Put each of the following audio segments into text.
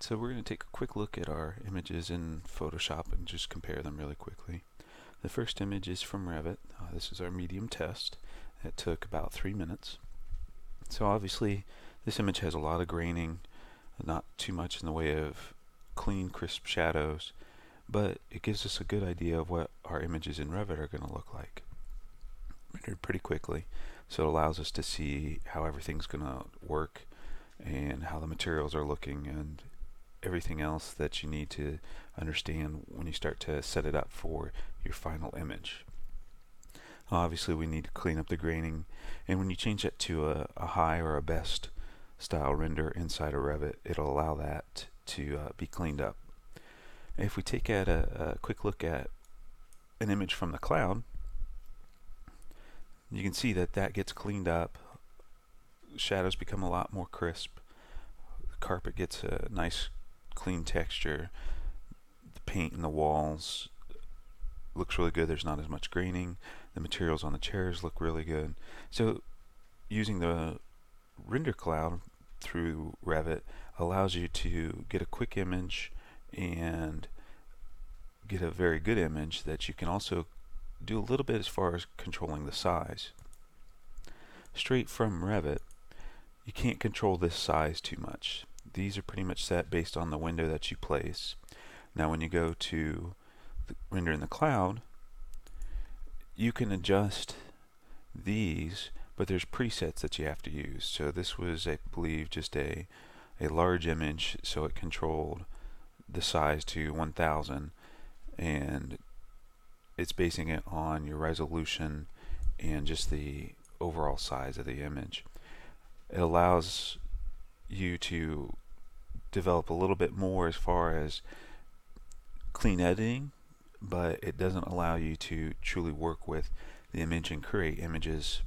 So we're going to take a quick look at our images in Photoshop and just compare them really quickly. The first image is from Revit. Uh, this is our medium test. It took about three minutes. So obviously this image has a lot of graining, not too much in the way of clean, crisp shadows, but it gives us a good idea of what our images in Revit are going to look like. Rendered pretty quickly, so it allows us to see how everything's going to work and how the materials are looking and everything else that you need to understand when you start to set it up for your final image. Obviously we need to clean up the graining and when you change it to a, a high or a best style render inside of Revit it'll allow that to uh, be cleaned up. If we take a, a quick look at an image from the cloud you can see that that gets cleaned up shadows become a lot more crisp the carpet gets a nice clean texture. The paint in the walls looks really good. There's not as much graining. The materials on the chairs look really good. So using the render cloud through Revit allows you to get a quick image and get a very good image that you can also do a little bit as far as controlling the size. Straight from Revit, you can't control this size too much these are pretty much set based on the window that you place. Now when you go to render in the cloud, you can adjust these, but there's presets that you have to use. So this was, I believe, just a, a large image, so it controlled the size to 1000 and it's basing it on your resolution and just the overall size of the image. It allows you to develop a little bit more as far as clean editing, but it doesn't allow you to truly work with the image and create images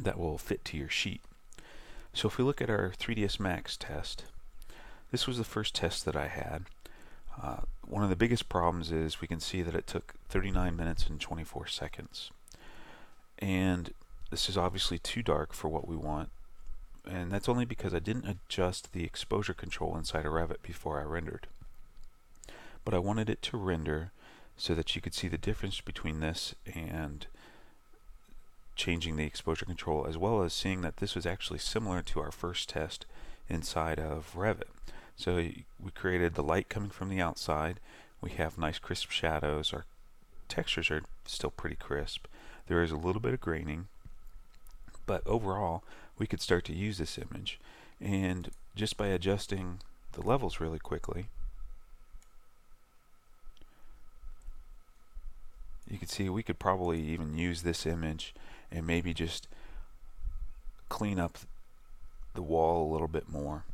that will fit to your sheet. So if we look at our 3ds Max test, this was the first test that I had. Uh, one of the biggest problems is we can see that it took 39 minutes and 24 seconds. And this is obviously too dark for what we want and that's only because I didn't adjust the exposure control inside of Revit before I rendered. But I wanted it to render so that you could see the difference between this and changing the exposure control as well as seeing that this was actually similar to our first test inside of Revit. So we created the light coming from the outside. We have nice crisp shadows. Our textures are still pretty crisp. There is a little bit of graining, but overall we could start to use this image. And just by adjusting the levels really quickly, you can see we could probably even use this image and maybe just clean up the wall a little bit more.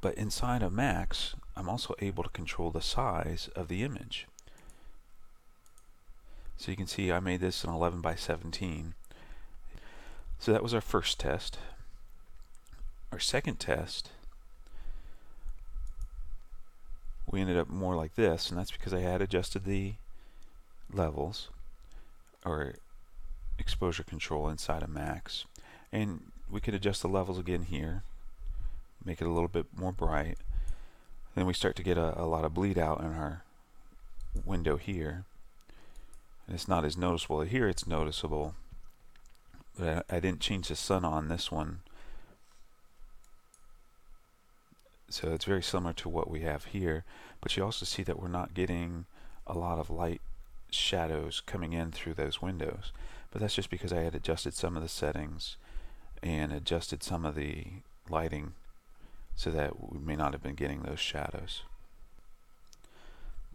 But inside of Max, I'm also able to control the size of the image. So you can see I made this an 11 by 17 so that was our first test. Our second test, we ended up more like this, and that's because I had adjusted the levels or exposure control inside of max. And we could adjust the levels again here, make it a little bit more bright. Then we start to get a, a lot of bleed out in our window here. And it's not as noticeable. Here it's noticeable I didn't change the sun on this one. So it's very similar to what we have here, but you also see that we're not getting a lot of light shadows coming in through those windows. But that's just because I had adjusted some of the settings and adjusted some of the lighting so that we may not have been getting those shadows.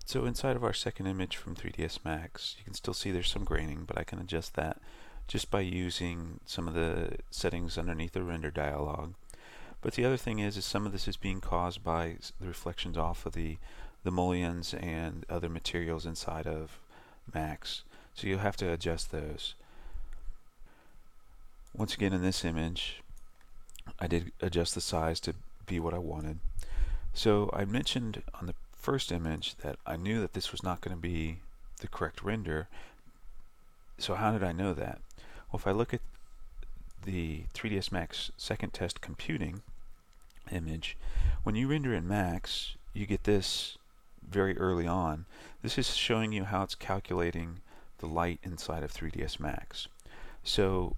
So inside of our second image from 3ds Max, you can still see there's some graining, but I can adjust that just by using some of the settings underneath the render dialog. But the other thing is, is some of this is being caused by the reflections off of the, the mullions and other materials inside of Max. So you'll have to adjust those. Once again in this image, I did adjust the size to be what I wanted. So I mentioned on the first image that I knew that this was not going to be the correct render. So how did I know that? Well, if I look at the 3ds Max second test computing image, When you render in Max, you get this very early on. This is showing you how it's calculating the light inside of 3ds Max. So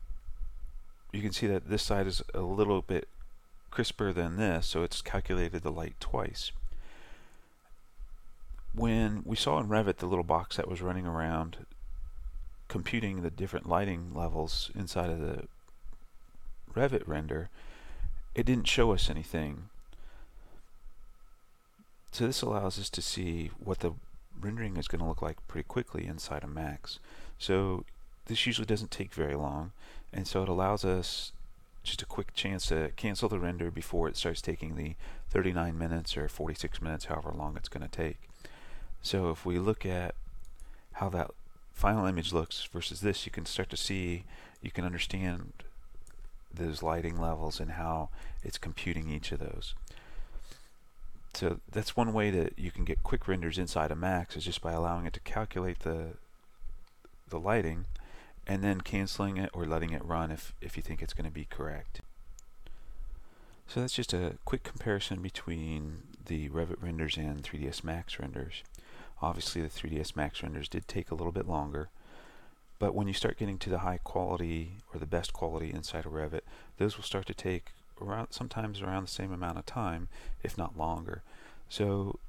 you can see that this side is a little bit crisper than this, so it's calculated the light twice. When we saw in Revit the little box that was running around computing the different lighting levels inside of the Revit render, it didn't show us anything. So this allows us to see what the rendering is going to look like pretty quickly inside of Max. So this usually doesn't take very long, and so it allows us just a quick chance to cancel the render before it starts taking the 39 minutes or 46 minutes, however long it's going to take. So if we look at how that final image looks versus this, you can start to see, you can understand those lighting levels and how it's computing each of those. So that's one way that you can get quick renders inside of Max is just by allowing it to calculate the the lighting and then canceling it or letting it run if, if you think it's going to be correct. So that's just a quick comparison between the Revit renders and 3ds Max renders. Obviously the 3ds Max renders did take a little bit longer, but when you start getting to the high quality or the best quality inside of Revit, those will start to take around sometimes around the same amount of time, if not longer. So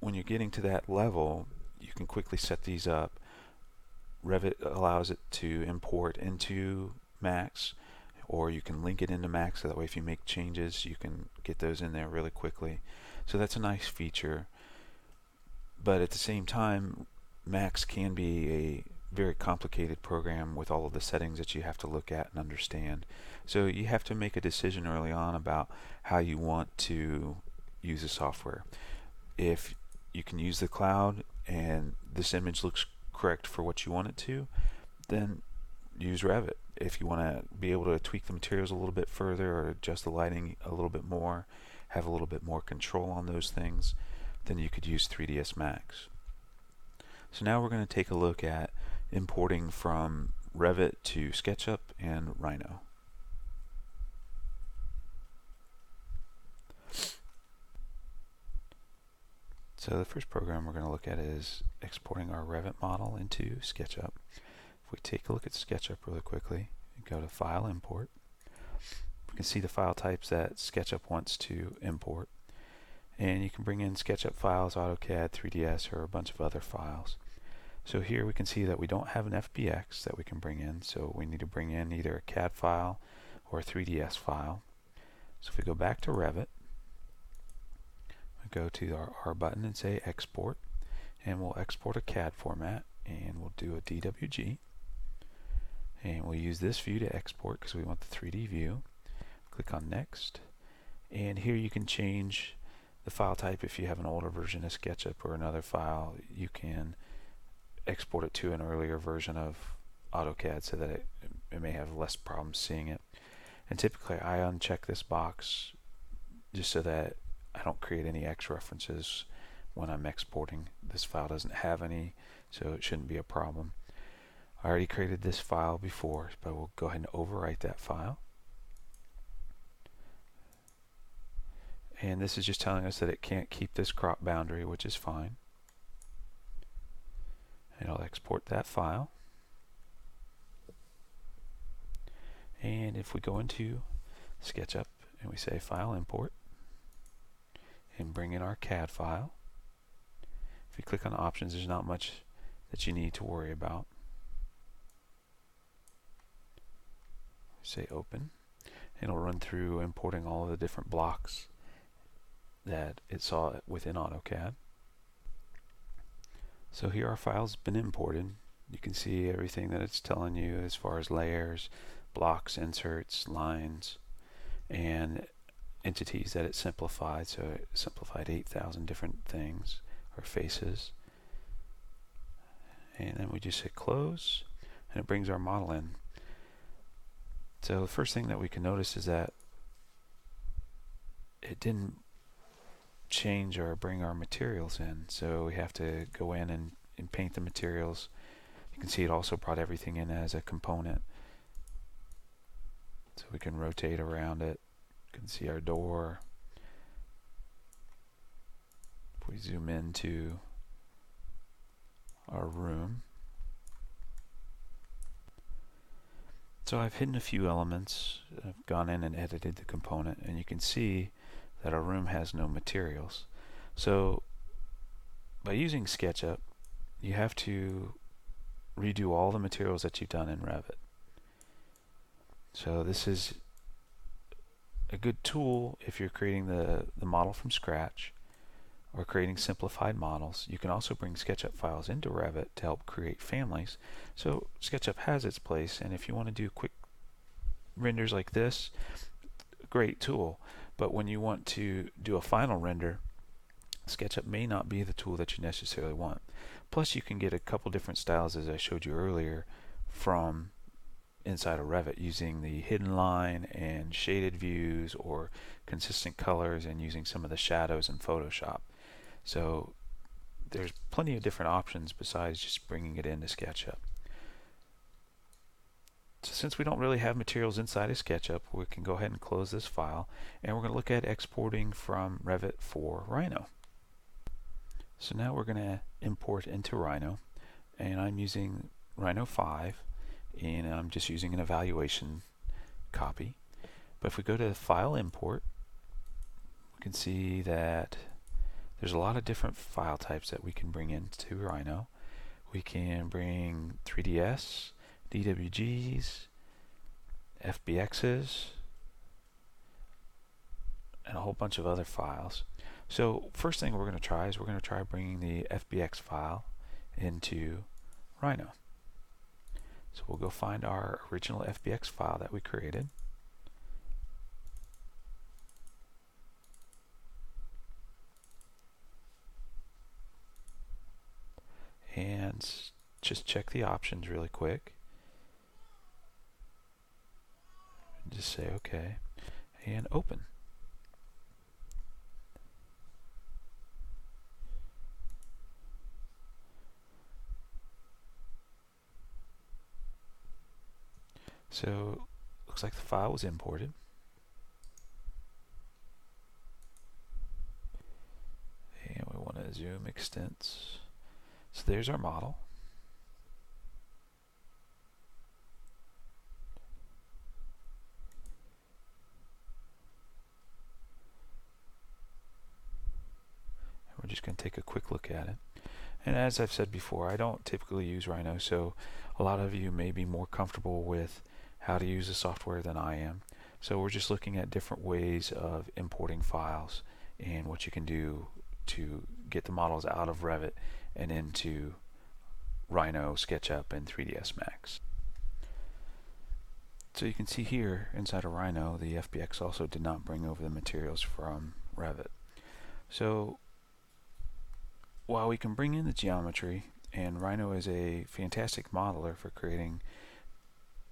when you're getting to that level, you can quickly set these up Revit allows it to import into Max or you can link it into Max so that way if you make changes you can get those in there really quickly. So that's a nice feature. But at the same time Max can be a very complicated program with all of the settings that you have to look at and understand. So you have to make a decision early on about how you want to use the software. If you can use the cloud and this image looks correct for what you want it to, then use Revit. If you want to be able to tweak the materials a little bit further or adjust the lighting a little bit more, have a little bit more control on those things, then you could use 3ds Max. So now we're going to take a look at importing from Revit to SketchUp and Rhino. So the first program we're going to look at is exporting our Revit model into SketchUp. If we take a look at SketchUp really quickly, go to File Import. We can see the file types that SketchUp wants to import. And you can bring in SketchUp files, AutoCAD, 3ds, or a bunch of other files. So here we can see that we don't have an FBX that we can bring in, so we need to bring in either a CAD file or a 3ds file. So if we go back to Revit, we go to our R button and say export. And we'll export a CAD format and we'll do a DWG and we'll use this view to export because we want the 3D view. Click on next. And here you can change the file type if you have an older version of SketchUp or another file you can export it to an earlier version of AutoCAD so that it, it may have less problems seeing it and typically I uncheck this box just so that I don't create any X references when I'm exporting. This file doesn't have any, so it shouldn't be a problem. I already created this file before, but we'll go ahead and overwrite that file. And this is just telling us that it can't keep this crop boundary, which is fine. And I'll export that file. And if we go into SketchUp and we say File Import, and bring in our CAD file. If you click on options, there's not much that you need to worry about. Say open. And it'll run through importing all of the different blocks that it saw within AutoCAD. So here our file's been imported. You can see everything that it's telling you as far as layers, blocks, inserts, lines, and entities that it simplified. So it simplified 8,000 different things or faces. And then we just hit close and it brings our model in. So the first thing that we can notice is that it didn't change or bring our materials in. So we have to go in and, and paint the materials. You can see it also brought everything in as a component. So we can rotate around it you can see our door. If we zoom into our room, so I've hidden a few elements. I've gone in and edited the component, and you can see that our room has no materials. So by using SketchUp, you have to redo all the materials that you've done in Revit. So this is a good tool if you're creating the, the model from scratch or creating simplified models. You can also bring SketchUp files into Revit to help create families. So SketchUp has its place and if you want to do quick renders like this, great tool. But when you want to do a final render, SketchUp may not be the tool that you necessarily want. Plus you can get a couple different styles as I showed you earlier from inside of Revit using the hidden line and shaded views or consistent colors and using some of the shadows in Photoshop. So there's plenty of different options besides just bringing it into SketchUp. Since we don't really have materials inside of SketchUp, we can go ahead and close this file and we're going to look at exporting from Revit for Rhino. So now we're going to import into Rhino and I'm using Rhino 5 and I'm just using an evaluation copy. But if we go to File Import, we can see that there's a lot of different file types that we can bring into Rhino. We can bring 3ds, DWGs, FBXs, and a whole bunch of other files. So first thing we're going to try is we're going to try bringing the FBX file into Rhino. So we'll go find our original FBX file that we created. And just check the options really quick. Just say OK and open. So looks like the file was imported. And we want to zoom extents. So there's our model. Just going to take a quick look at it. And as I've said before, I don't typically use Rhino, so a lot of you may be more comfortable with how to use the software than I am. So we're just looking at different ways of importing files and what you can do to get the models out of Revit and into Rhino, SketchUp, and 3ds Max. So you can see here inside of Rhino the FBX also did not bring over the materials from Revit. So while we can bring in the geometry and Rhino is a fantastic modeler for creating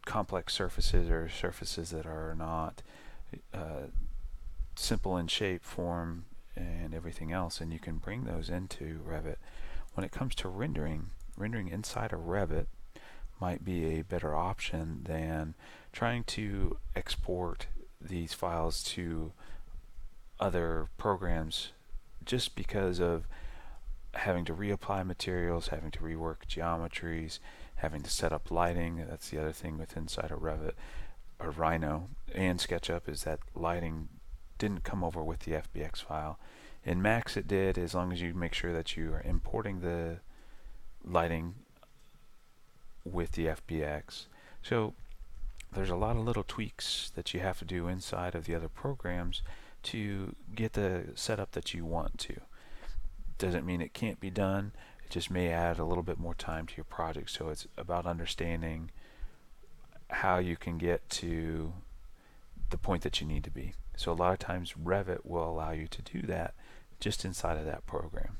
complex surfaces or surfaces that are not uh, simple in shape, form, and everything else, and you can bring those into Revit. When it comes to rendering, rendering inside of Revit might be a better option than trying to export these files to other programs just because of having to reapply materials, having to rework geometries, having to set up lighting. That's the other thing with inside of Revit or Rhino and SketchUp is that lighting didn't come over with the FBX file. In Max it did as long as you make sure that you are importing the lighting with the FBX. So there's a lot of little tweaks that you have to do inside of the other programs to get the setup that you want to. Doesn't mean it can't be done. It just may add a little bit more time to your project. So it's about understanding how you can get to the point that you need to be. So a lot of times Revit will allow you to do that just inside of that program.